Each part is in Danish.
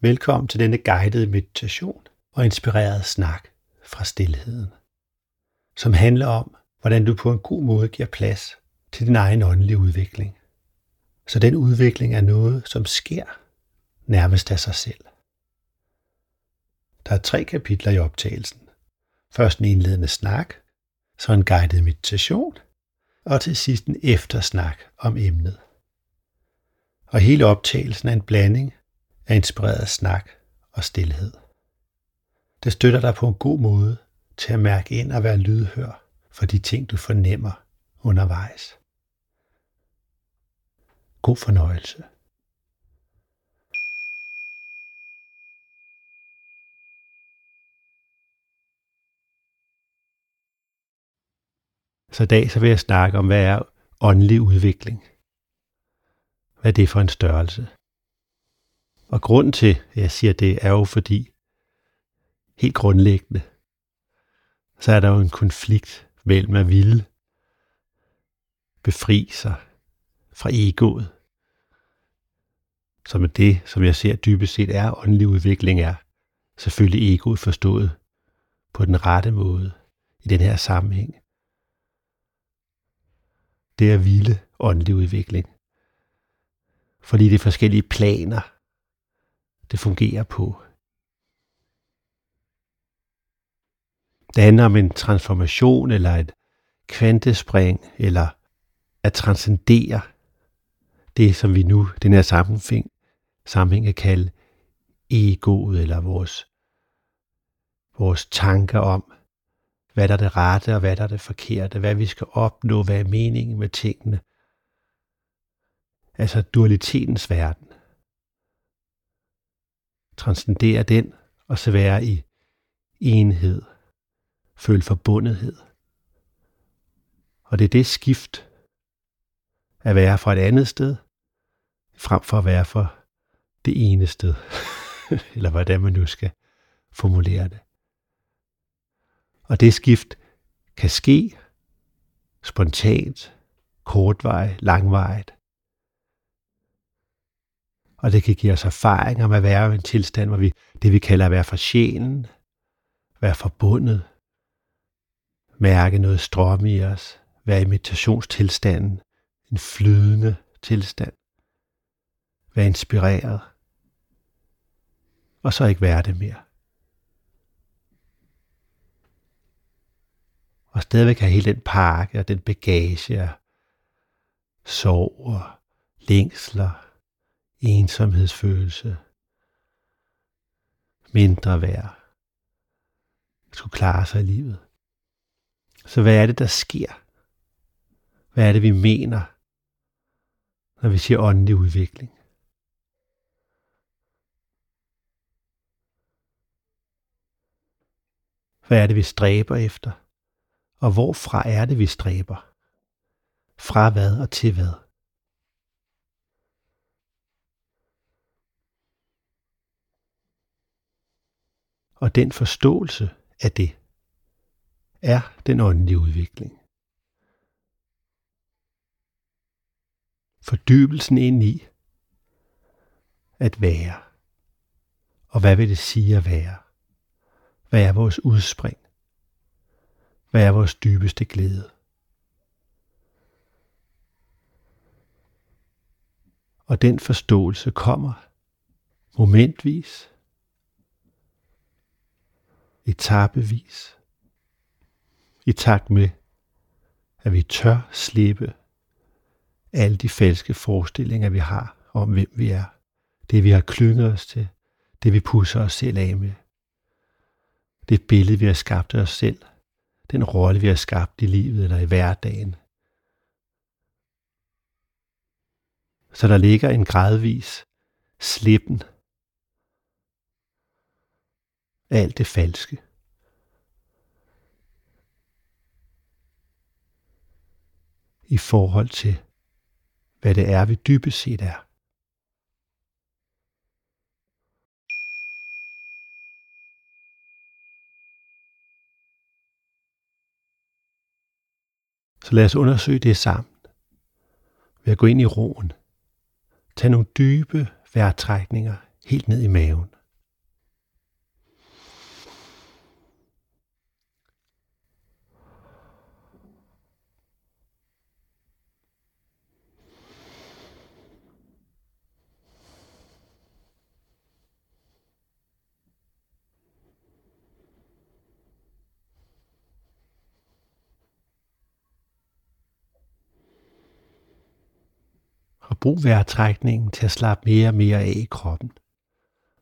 Velkommen til denne guidede meditation og inspireret snak fra stillheden, som handler om, hvordan du på en god måde giver plads til din egen åndelige udvikling. Så den udvikling er noget, som sker nærmest af sig selv. Der er tre kapitler i optagelsen. Først en indledende snak, så en guided meditation, og til sidst en eftersnak om emnet. Og hele optagelsen er en blanding er inspireret snak og stillhed. Det støtter dig på en god måde til at mærke ind og være lydhør for de ting, du fornemmer undervejs. God fornøjelse. Så i dag så vil jeg snakke om, hvad er åndelig udvikling? Hvad er det for en størrelse? Og grunden til, at jeg siger det, er jo fordi, helt grundlæggende, så er der jo en konflikt mellem at ville befri sig fra egoet, som er det, som jeg ser dybest set er åndelig udvikling er. Selvfølgelig egoet forstået på den rette måde i den her sammenhæng. Det er vilde åndelig udvikling. Fordi det er forskellige planer, det fungerer på. Det handler om en transformation eller et kvantespring, eller at transcendere det, som vi nu, den her sammenhæng, sammenhæng kan kalde egoet, eller vores, vores tanker om, hvad der er det rette og hvad der er det forkerte, hvad vi skal opnå, hvad er meningen med tingene. Altså dualitetens verden transcendere den, og så være i enhed, føle forbundethed. Og det er det skift, at være fra et andet sted, frem for at være for det ene sted, eller hvordan man nu skal formulere det. Og det skift kan ske spontant, kortvej, langvarigt, og det kan give os erfaringer med at være i en tilstand, hvor vi, det vi kalder at være for sjælen, være forbundet, mærke noget strøm i os, være i meditationstilstanden, en flydende tilstand, være inspireret, og så ikke være det mere. Og stadigvæk have hele den pakke og den bagage af sorg og længsler, ensomhedsfølelse, mindre værd, skulle klare sig i livet. Så hvad er det, der sker? Hvad er det, vi mener, når vi siger åndelig udvikling? Hvad er det, vi stræber efter? Og hvorfra er det, vi stræber? Fra hvad og til hvad? Og den forståelse af det er den åndelige udvikling. Fordybelsen ind i at være. Og hvad vil det sige at være? Hvad er vores udspring? Hvad er vores dybeste glæde? Og den forståelse kommer momentvis etapevis. I takt med, at vi tør slippe alle de falske forestillinger, vi har om, hvem vi er. Det, vi har klynget os til. Det, vi pusser os selv af med. Det billede, vi har skabt af os selv. Den rolle, vi har skabt i livet eller i hverdagen. Så der ligger en gradvis slippen alt det falske. I forhold til, hvad det er, vi dybest set er. Så lad os undersøge det sammen. Ved at gå ind i roen. Tag nogle dybe vejrtrækninger helt ned i maven. Brug vejrtrækningen til at slappe mere og mere af i kroppen,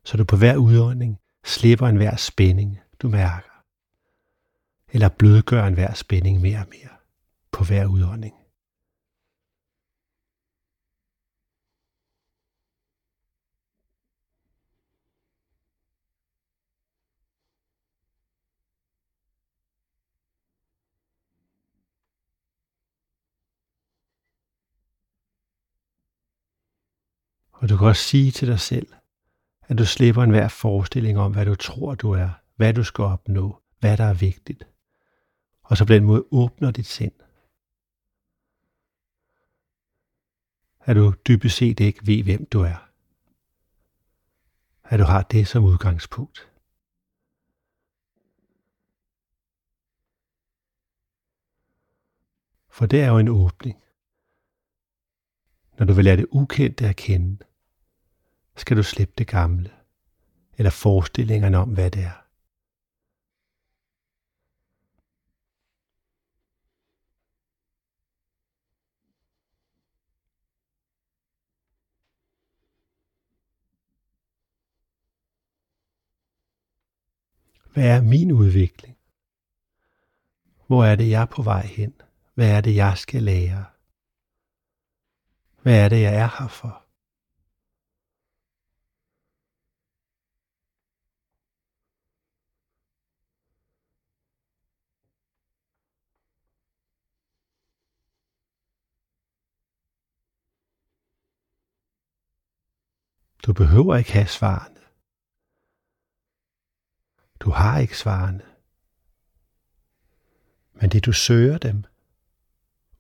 så du på hver udånding slipper enhver spænding, du mærker, eller blødgør enhver spænding mere og mere på hver udånding. Og du kan også sige til dig selv, at du slipper enhver forestilling om, hvad du tror, du er, hvad du skal opnå, hvad der er vigtigt. Og så på den måde åbner dit sind. At du dybest set ikke ved, hvem du er. At du har det som udgangspunkt. For det er jo en åbning. Når du vil lære det ukendte at kende, skal du slippe det gamle, eller forestillingerne om, hvad det er. Hvad er min udvikling? Hvor er det, jeg er på vej hen? Hvad er det, jeg skal lære? Hvad er det, jeg er her for? Du behøver ikke have svarene. Du har ikke svarene. Men det du søger dem,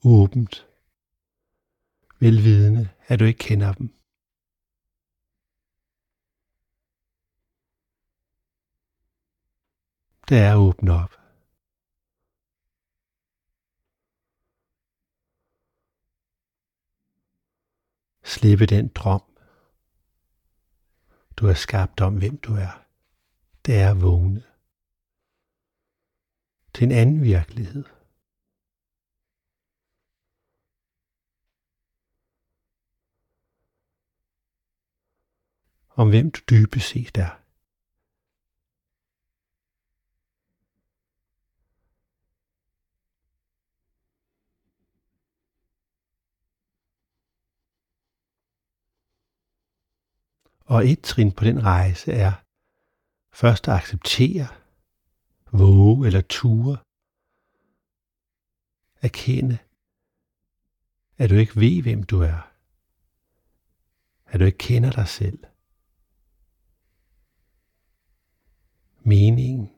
åbent, velvidende, at du ikke kender dem. Det er at åbne op. Slippe den drøm, du er skabt om, hvem du er. Det er at vågne til en anden virkelighed. Om hvem du dybest set er. Og et trin på den rejse er først at acceptere, våge eller ture, erkende, at du ikke ved, hvem du er, at du ikke kender dig selv, meningen,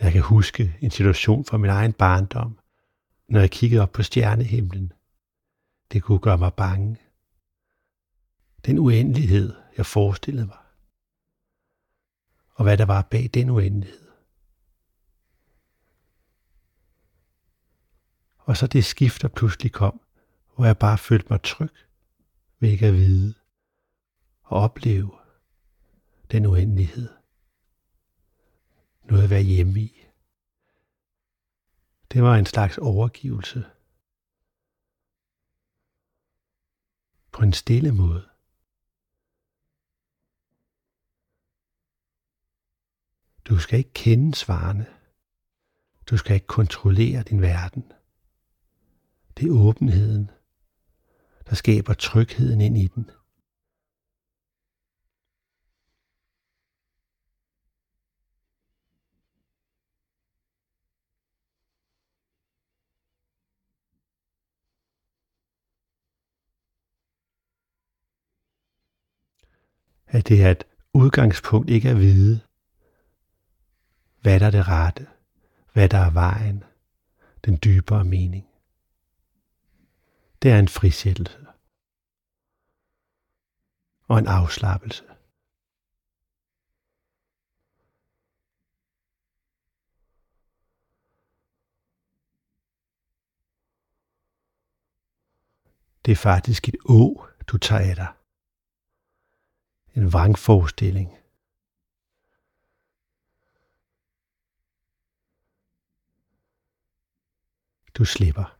Jeg kan huske en situation fra min egen barndom, når jeg kiggede op på stjernehimlen. Det kunne gøre mig bange. Den uendelighed, jeg forestillede mig. Og hvad der var bag den uendelighed. Og så det skift, der pludselig kom, hvor jeg bare følte mig tryg ved ikke at vide og opleve den uendelighed. Noget at være hjemme i. Det var en slags overgivelse. På en stille måde. Du skal ikke kende svarene. Du skal ikke kontrollere din verden. Det er åbenheden, der skaber trygheden ind i den. at det er et udgangspunkt ikke at vide, hvad der er det rette, hvad der er vejen. den dybere mening. Det er en frisættelse og en afslappelse. Det er faktisk et å, du tager af dig. En vrangforestilling. Du slipper.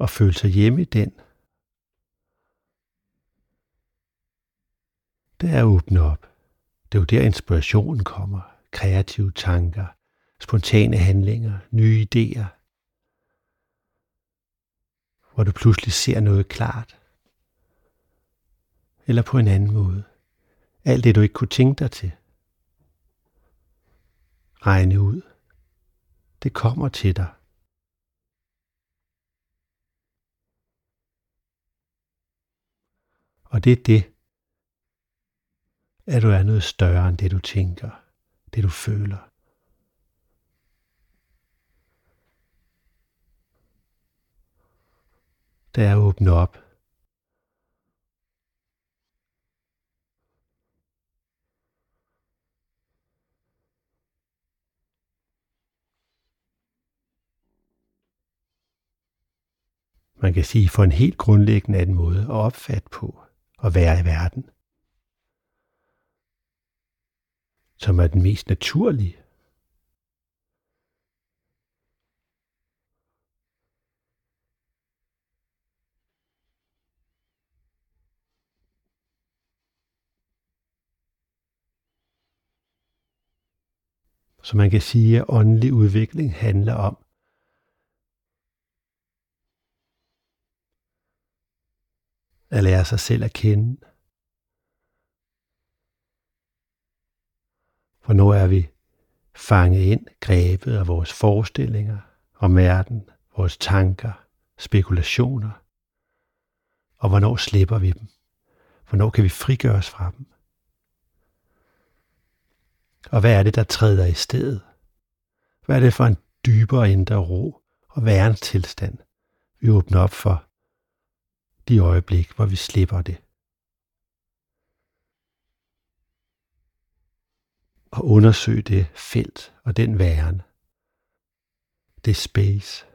Og føle sig hjemme i den. Det er at åbne op. Det er jo der inspirationen kommer. Kreative tanker, spontane handlinger, nye idéer – hvor du pludselig ser noget klart. Eller på en anden måde. Alt det, du ikke kunne tænke dig til. Regne ud. Det kommer til dig. Og det er det, at du er noget større end det, du tænker, det du føler. det er at åbne op. Man kan sige for en helt grundlæggende anden måde at opfatte på at være i verden, som er den mest naturlige. Så man kan sige, at åndelig udvikling handler om at lære sig selv at kende. For nu er vi fanget ind, grebet af vores forestillinger om verden, vores tanker, spekulationer. Og hvornår slipper vi dem? Hvornår kan vi frigøre os fra dem? Og hvad er det, der træder i stedet? Hvad er det for en dybere indre ro og værens tilstand, vi åbner op for de øjeblik, hvor vi slipper det? Og undersøg det felt og den væren. Det space.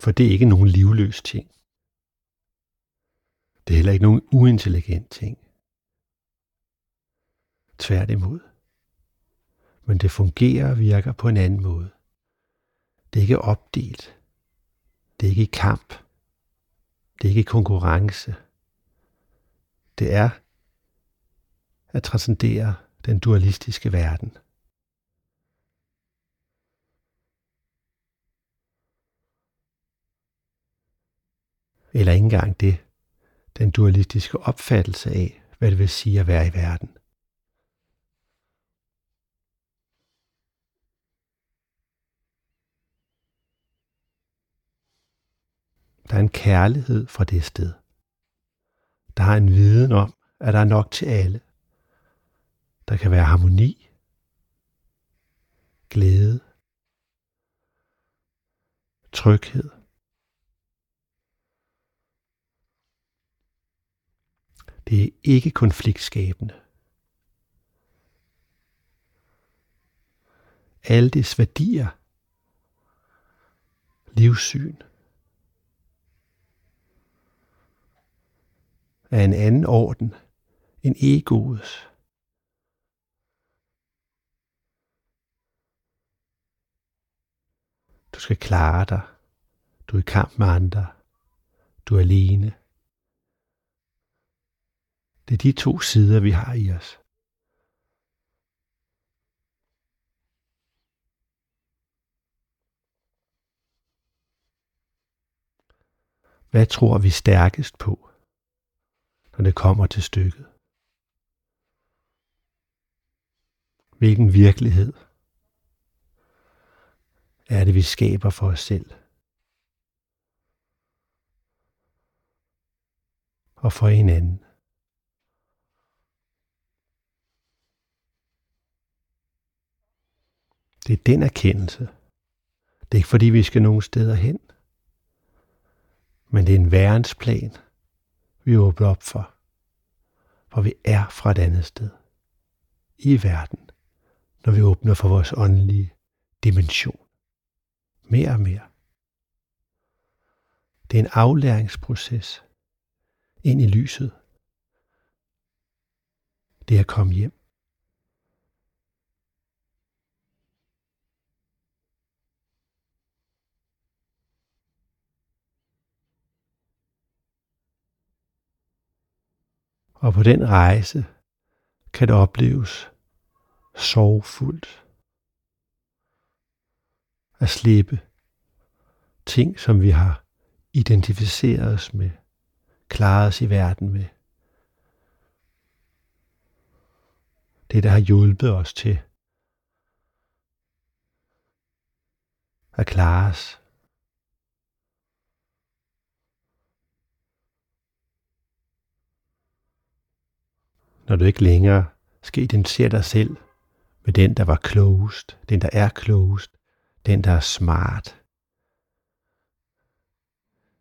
For det er ikke nogen livløs ting. Det er heller ikke nogen uintelligent ting. Tværtimod. Men det fungerer og virker på en anden måde. Det er ikke opdelt. Det er ikke i kamp. Det er ikke i konkurrence. Det er at transcendere den dualistiske verden. Eller ikke engang det den dualistiske opfattelse af, hvad det vil sige at være i verden. Der er en kærlighed fra det sted. Der har en viden om, at der er nok til alle. Der kan være harmoni, glæde, tryghed, Det er ikke konfliktskabende. Alle dets værdier, livssyn, af en anden orden end egoets. Du skal klare dig. Du er i kamp med andre. Du er alene. Det er de to sider, vi har i os. Hvad tror vi stærkest på, når det kommer til stykket. Hvilken virkelighed er det, vi skaber for os selv? Og for hinanden. Det er den erkendelse. Det er ikke fordi, vi skal nogen steder hen. Men det er en værensplan, vi åbner op for. Hvor vi er fra et andet sted. I verden. Når vi åbner for vores åndelige dimension. Mere og mere. Det er en aflæringsproces ind i lyset. Det er at komme hjem. Og på den rejse kan det opleves sorgfuldt at slippe ting, som vi har identificeret os med, klaret os i verden med. Det, der har hjulpet os til at klare os når du ikke længere skal identificere dig selv med den, der var klogest, den, der er klogest, den, der er smart,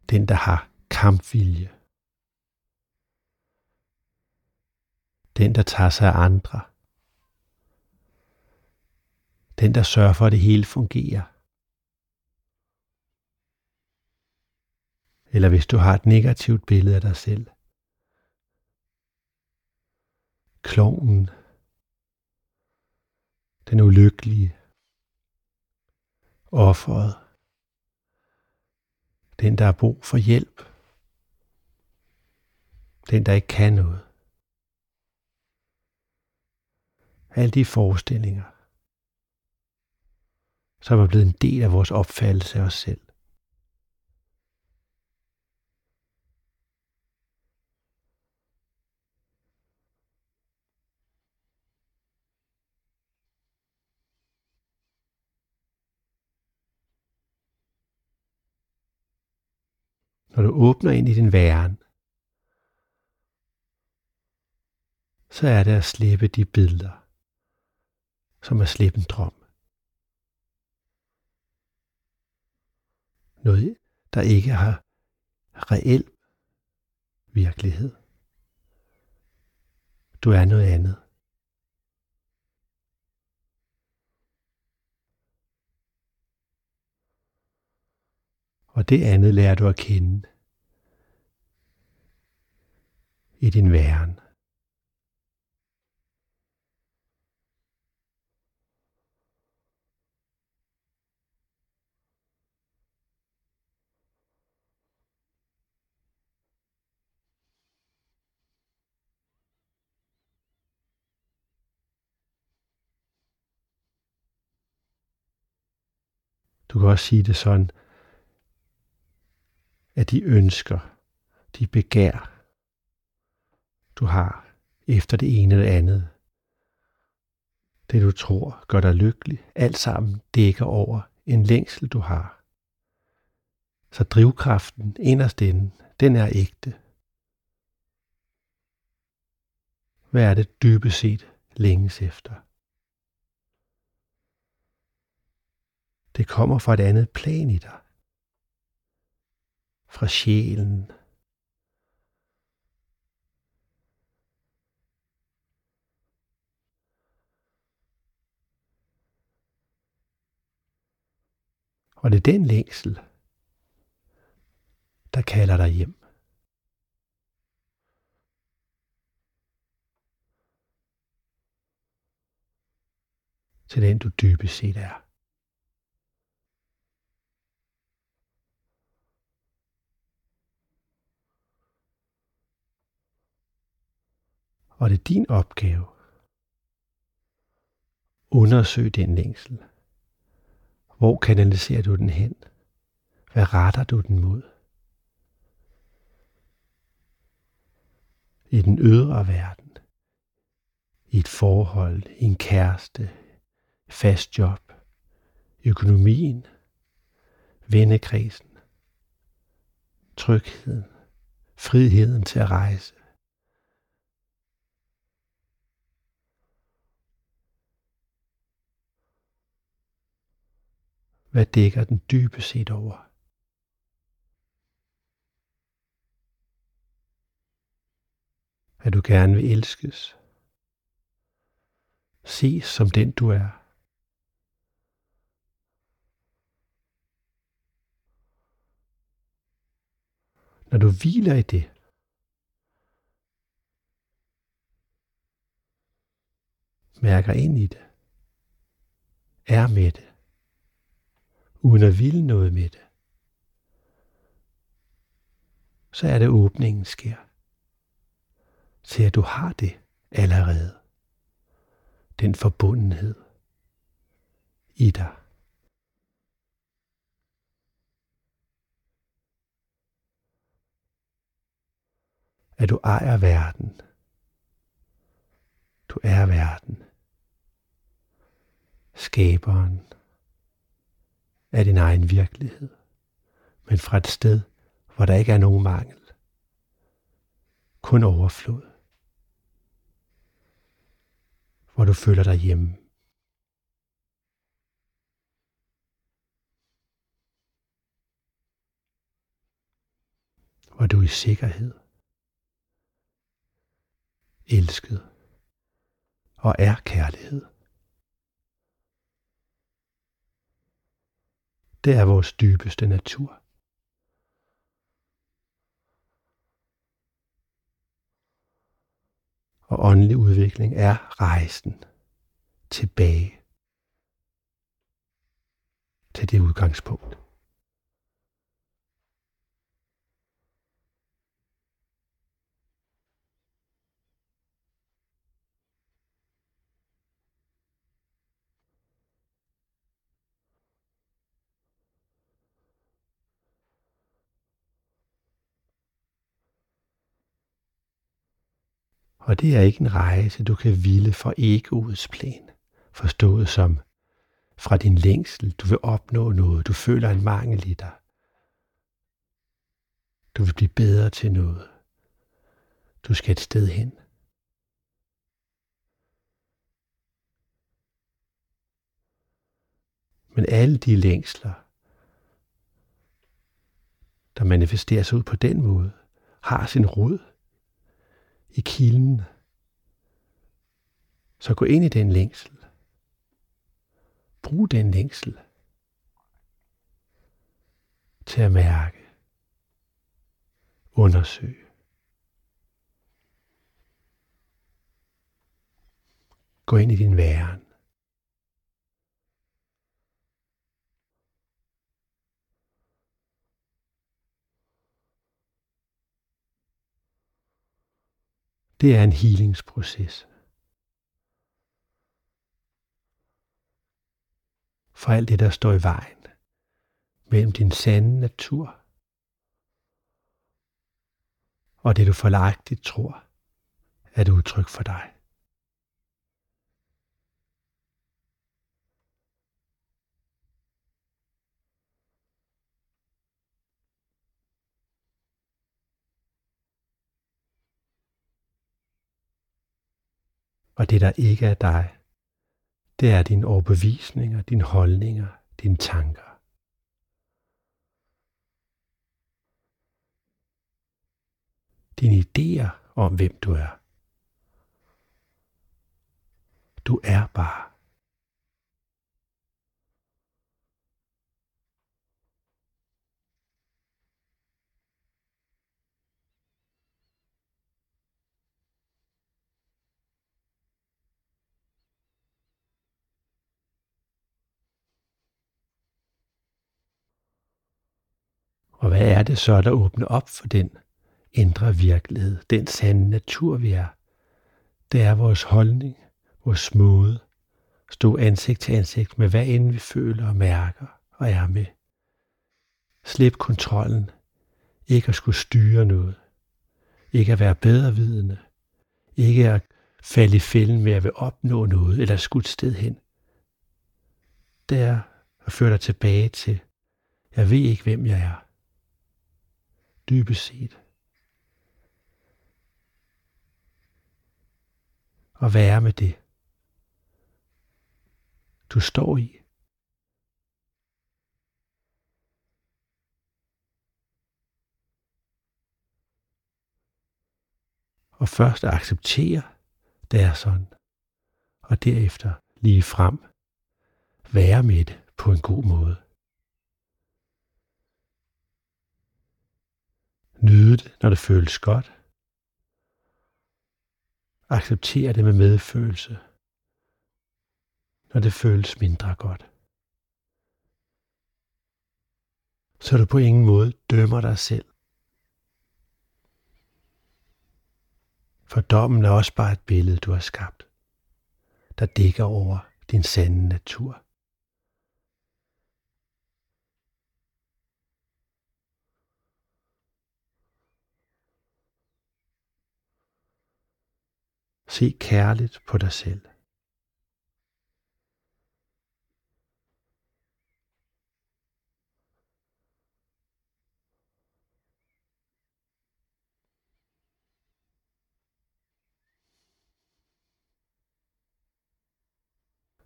den, der har kampvilje, den, der tager sig af andre, den, der sørger for, at det hele fungerer. Eller hvis du har et negativt billede af dig selv, klovnen, den ulykkelige, offeret, den der har brug for hjælp, den der ikke kan noget. Alle de forestillinger, som er blevet en del af vores opfattelse af os selv. Når du åbner ind i din væren, så er det at slippe de billeder, som at slippe en drøm. Noget, der ikke har reel virkelighed. Du er noget andet. Og det andet lærer du at kende i din væren. Du kan også sige det sådan, at de ønsker, de begær, du har efter det ene eller andet. Det du tror gør dig lykkelig, alt sammen dækker over en længsel du har. Så drivkraften inderst inde, den er ægte. Hvad er det dybest set længes efter? Det kommer fra et andet plan i dig fra sjælen. Og det er den længsel, der kalder dig hjem. Til den du dybest set er. Og det er din opgave. Undersøg den længsel. Hvor kanaliserer du den hen? Hvad retter du den mod? I den ydre verden. I et forhold, i en kæreste, fast job, økonomien, vennekredsen, trygheden, friheden til at rejse, Hvad dækker den dybest set over? At du gerne vil elskes. Ses som den du er. Når du hviler i det, mærker ind i det, er med det, uden at ville noget med det, så er det åbningen sker til at du har det allerede. Den forbundenhed i dig. At du ejer verden. Du er verden skaberen af din egen virkelighed, men fra et sted, hvor der ikke er nogen mangel, kun overflod, hvor du føler dig hjemme. Hvor du er i sikkerhed, elsket. Og er kærlighed. Det er vores dybeste natur. Og åndelig udvikling er rejsen tilbage til det udgangspunkt. Og det er ikke en rejse, du kan ville fra egoets plan, forstået som fra din længsel, du vil opnå noget, du føler en mangel i dig. Du vil blive bedre til noget. Du skal et sted hen. Men alle de længsler, der manifesterer sig ud på den måde, har sin rod i kilden. Så gå ind i den længsel. Brug den længsel til at mærke, undersøge. Gå ind i din væren. Det er en healingsproces. For alt det, der står i vejen mellem din sande natur og det, du forlagtigt tror, er et udtryk for dig. Og det, der ikke er dig, det er dine overbevisninger, dine holdninger, dine tanker. Dine idéer om, hvem du er. Du er bare. Og hvad er det så, der åbner op for den indre virkelighed, den sande natur, vi er? Det er vores holdning, vores måde, stå ansigt til ansigt med hvad end vi føler og mærker og er med. Slip kontrollen, ikke at skulle styre noget, ikke at være bedrevidende, ikke at falde i fælden med at vil opnå noget eller skudt sted hen. Det er at føre dig tilbage til, jeg ved ikke, hvem jeg er dybest set. Og være med det, du står i. Og først acceptere, det er sådan. Og derefter lige frem være med det på en god måde. Nyde det, når det føles godt. Acceptere det med medfølelse, når det føles mindre godt. Så du på ingen måde dømmer dig selv. For dommen er også bare et billede, du har skabt, der dækker over din sande natur. Se kærligt på dig selv.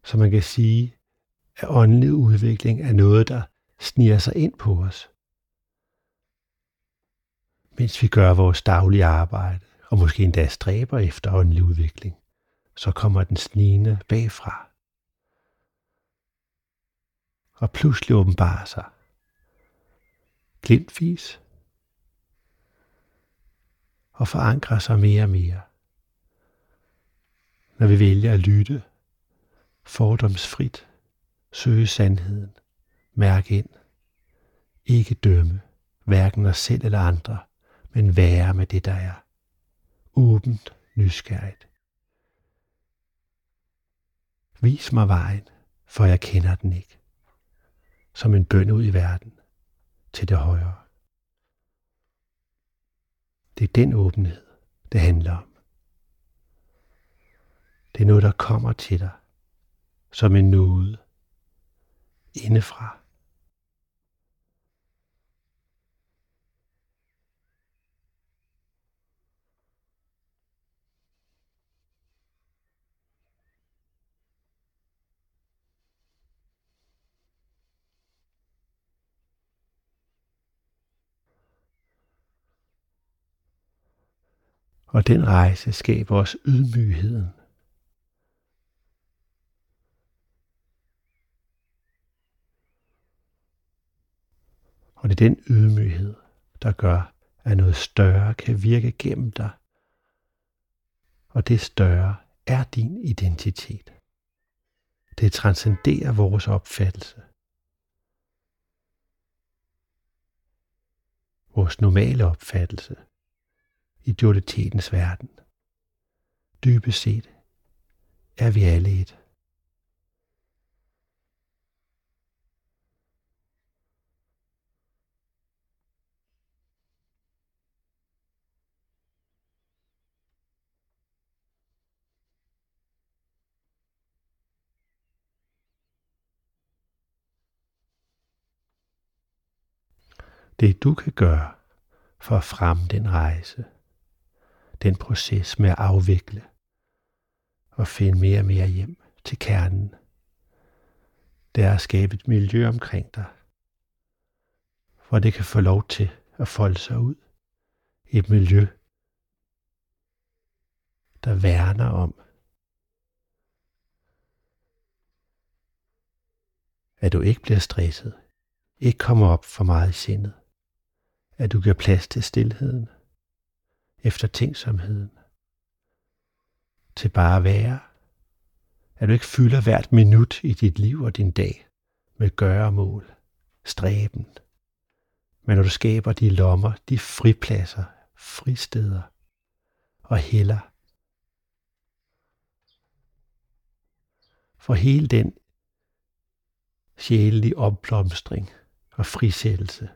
Så man kan sige, at åndelig udvikling er noget, der sniger sig ind på os. Mens vi gør vores daglige arbejde, og måske endda stræber efter åndelig udvikling, så kommer den snigende bagfra. Og pludselig åbenbarer sig. Glimtvis. Og forankrer sig mere og mere. Når vi vælger at lytte, fordomsfrit, søge sandheden, mærke ind, ikke dømme, hverken os selv eller andre, men være med det, der er åbent nysgerrigt. Vis mig vejen, for jeg kender den ikke. Som en bøn ud i verden til det højere. Det er den åbenhed, det handler om. Det er noget, der kommer til dig som en nåde indefra. Og den rejse skaber os ydmygheden. Og det er den ydmyghed, der gør, at noget større kan virke gennem dig. Og det større er din identitet. Det transcenderer vores opfattelse. Vores normale opfattelse dualitetens verden. Dybest set er vi alle et. Det du kan gøre for at fremme den rejse – den proces med at afvikle og finde mere og mere hjem til kernen. Det er at skabe et miljø omkring dig, hvor det kan få lov til at folde sig ud. Et miljø, der værner om, at du ikke bliver stresset, ikke kommer op for meget i sindet, at du giver plads til stillheden, efter tænksomheden. til bare at være. At du ikke fylder hvert minut i dit liv og din dag med gøremål, stræben, men når du skaber de lommer, de fripladser, fristeder og heller for hele den sjælelige opblomstring og frisættelse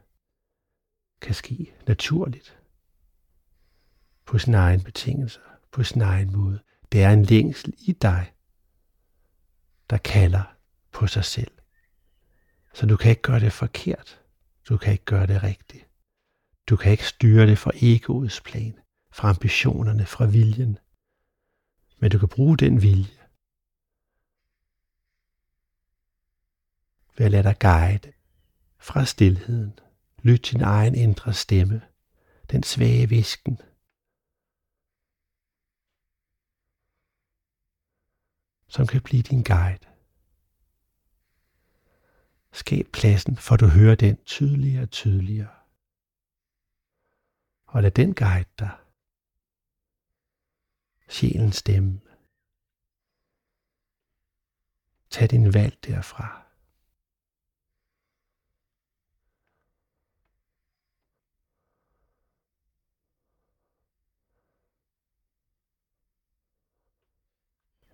kan ske naturligt på sin egen betingelser, på sin egen måde. Det er en længsel i dig, der kalder på sig selv. Så du kan ikke gøre det forkert. Du kan ikke gøre det rigtigt. Du kan ikke styre det fra egoets plan, fra ambitionerne, fra viljen. Men du kan bruge den vilje ved at lade dig guide fra stillheden. Lyt din egen indre stemme, den svage visken – som kan blive din guide. Skab pladsen, for du hører den tydeligere og tydeligere. Og lad den guide dig. Sjælens stemme. Tag din valg derfra.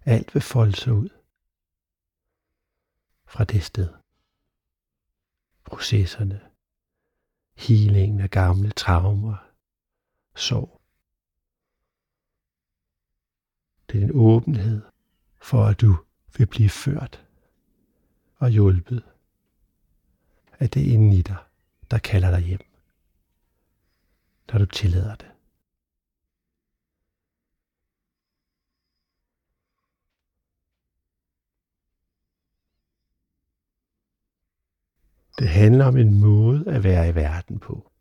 Alt vil folde sig ud fra det sted. Processerne, healingen af gamle traumer, sorg. Det er din åbenhed for, at du vil blive ført og hjulpet af det inden i dig, der kalder dig hjem, når du tillader det. Handler om en måde at være i verden på.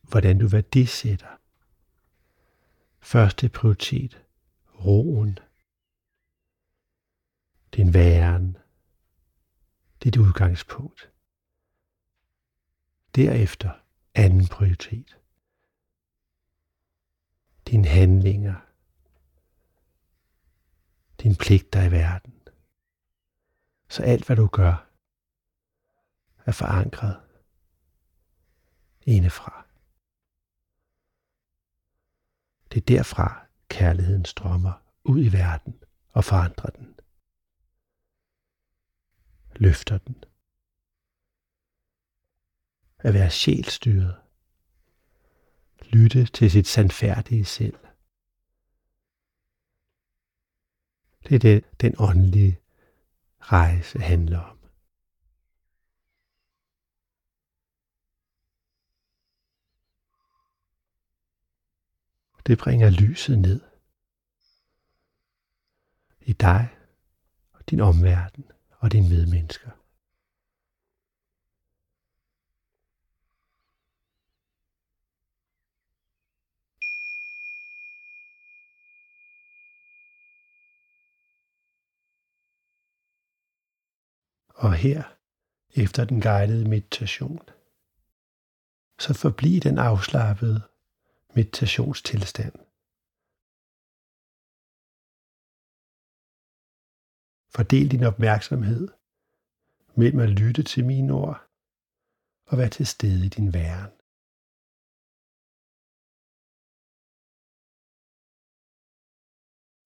Hvordan du værdisætter. Første prioritet. Roen. Din væren. Dit udgangspunkt. Derefter anden prioritet. Dine handlinger. Din pligter i verden. Så alt hvad du gør, er forankret indefra. Det er derfra kærligheden strømmer ud i verden og forandrer den. Løfter den. At være sjælstyret. Lytte til sit sandfærdige selv. Det er det, den åndelige rejse handler om. Det bringer lyset ned i dig og din omverden og dine medmennesker. Og her, efter den guidede meditation, så forbliv den afslappede meditationstilstand. Fordel din opmærksomhed mellem at lytte til mine ord og være til stede i din væren.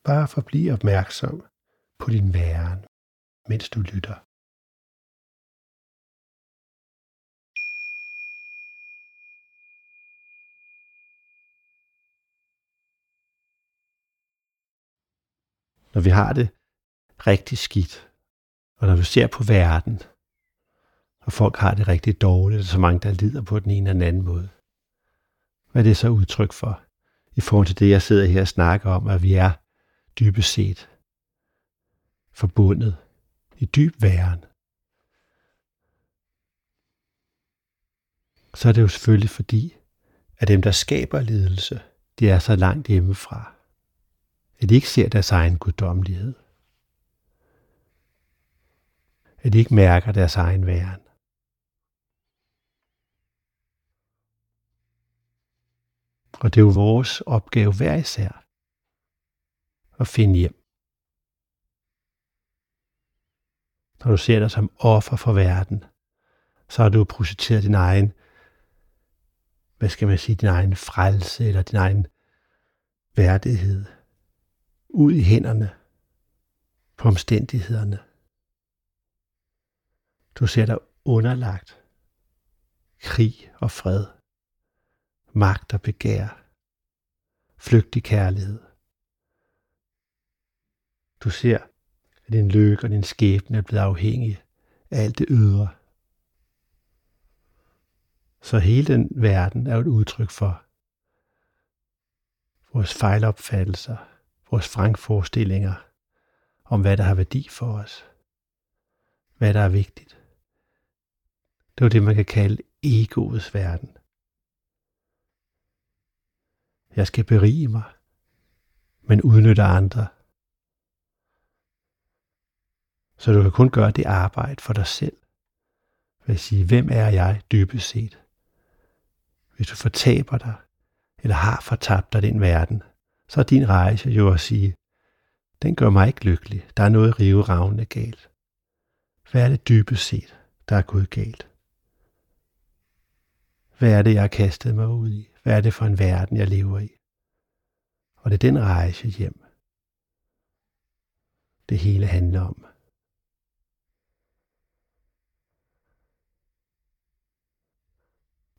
Bare forbliv opmærksom på din væren, mens du lytter. Når vi har det rigtig skidt, og når vi ser på verden, og folk har det rigtig dårligt, og så mange, der lider på den ene eller den anden måde. Hvad er det så udtryk for? I forhold til det, jeg sidder her og snakker om, at vi er dybest set forbundet i dyb væren. Så er det jo selvfølgelig fordi, at dem, der skaber lidelse, de er så langt hjemmefra at de ikke ser deres egen guddommelighed. At de ikke mærker deres egen væren. Og det er jo vores opgave hver især at finde hjem. Når du ser dig som offer for verden, så har du projiceret din egen, hvad skal man sige, din egen frelse eller din egen værdighed ud i hænderne på omstændighederne. Du ser dig underlagt krig og fred, magt og begær, flygtig kærlighed. Du ser, at din lykke og din skæbne er blevet afhængig af alt det ydre. Så hele den verden er jo et udtryk for vores fejlopfattelser, vores vrangforestillinger om, hvad der har værdi for os. Hvad der er vigtigt. Det er det, man kan kalde egoets verden. Jeg skal berige mig, men udnytte andre Så du kan kun gøre det arbejde for dig selv. Ved at sige, hvem er jeg dybest set? Hvis du fortaber dig, eller har fortabt dig den verden, så er din rejse jo at sige, den gør mig ikke lykkelig. Der er noget rive ravne galt. Hvad er det dybest set, der er gået galt? Hvad er det, jeg har kastet mig ud i? Hvad er det for en verden, jeg lever i? Og det er den rejse hjem, det hele handler om.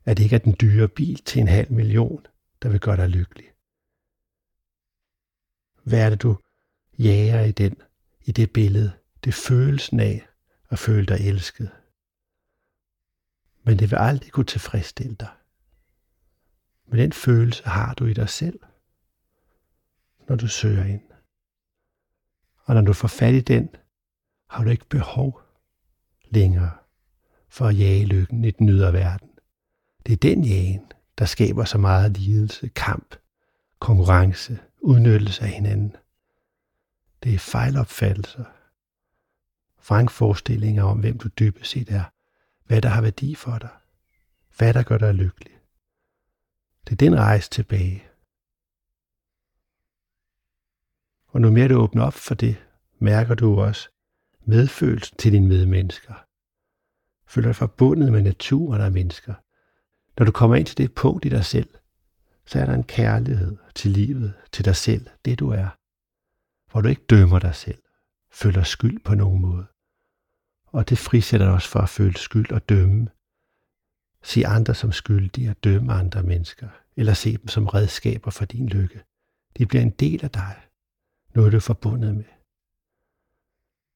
At det ikke er den dyre bil til en halv million, der vil gøre dig lykkelig. Hvad er det, du jager i den, i det billede? Det er følelsen af at føle dig elsket. Men det vil aldrig kunne tilfredsstille dig. Men den følelse har du i dig selv, når du søger ind. Og når du får fat i den, har du ikke behov længere for at jage lykken i den ydre verden. Det er den jagen, der skaber så meget lidelse, kamp, konkurrence, udnyttelse af hinanden. Det er fejlopfattelser, vrangforestillinger om, hvem du dybest set er, hvad der har værdi for dig, hvad der gør dig lykkelig. Det er den rejse tilbage. Og nu mere du åbner op for det, mærker du også medfølelse til dine medmennesker. Føler dig forbundet med naturen og mennesker. Når du kommer ind til det punkt i dig selv, så er der en kærlighed til livet, til dig selv, det du er. Hvor du ikke dømmer dig selv, føler skyld på nogen måde. Og det frisætter dig også for at føle skyld og dømme. Se andre som skyldige og dømme andre mennesker, eller se dem som redskaber for din lykke. De bliver en del af dig, noget du er forbundet med.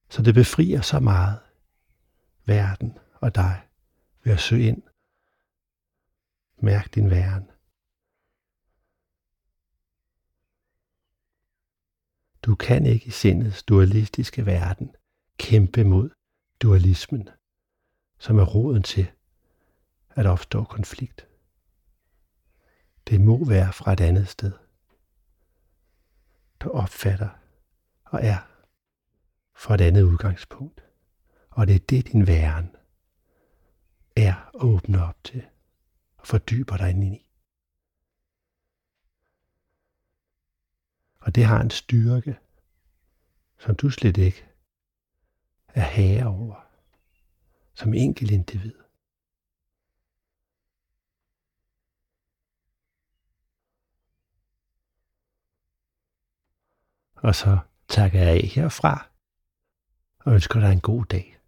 Så det befrier så meget verden og dig ved at søge ind. Mærk din væren. Du kan ikke i sindets dualistiske verden kæmpe mod dualismen, som er roden til, at opstå konflikt. Det må være fra et andet sted. der opfatter og er fra et andet udgangspunkt. Og det er det, din væren er at åbne op til og fordyber dig ind i. Og det har en styrke, som du slet ikke er herre over, som enkelt individ. Og så takker jeg af herfra og ønsker dig en god dag.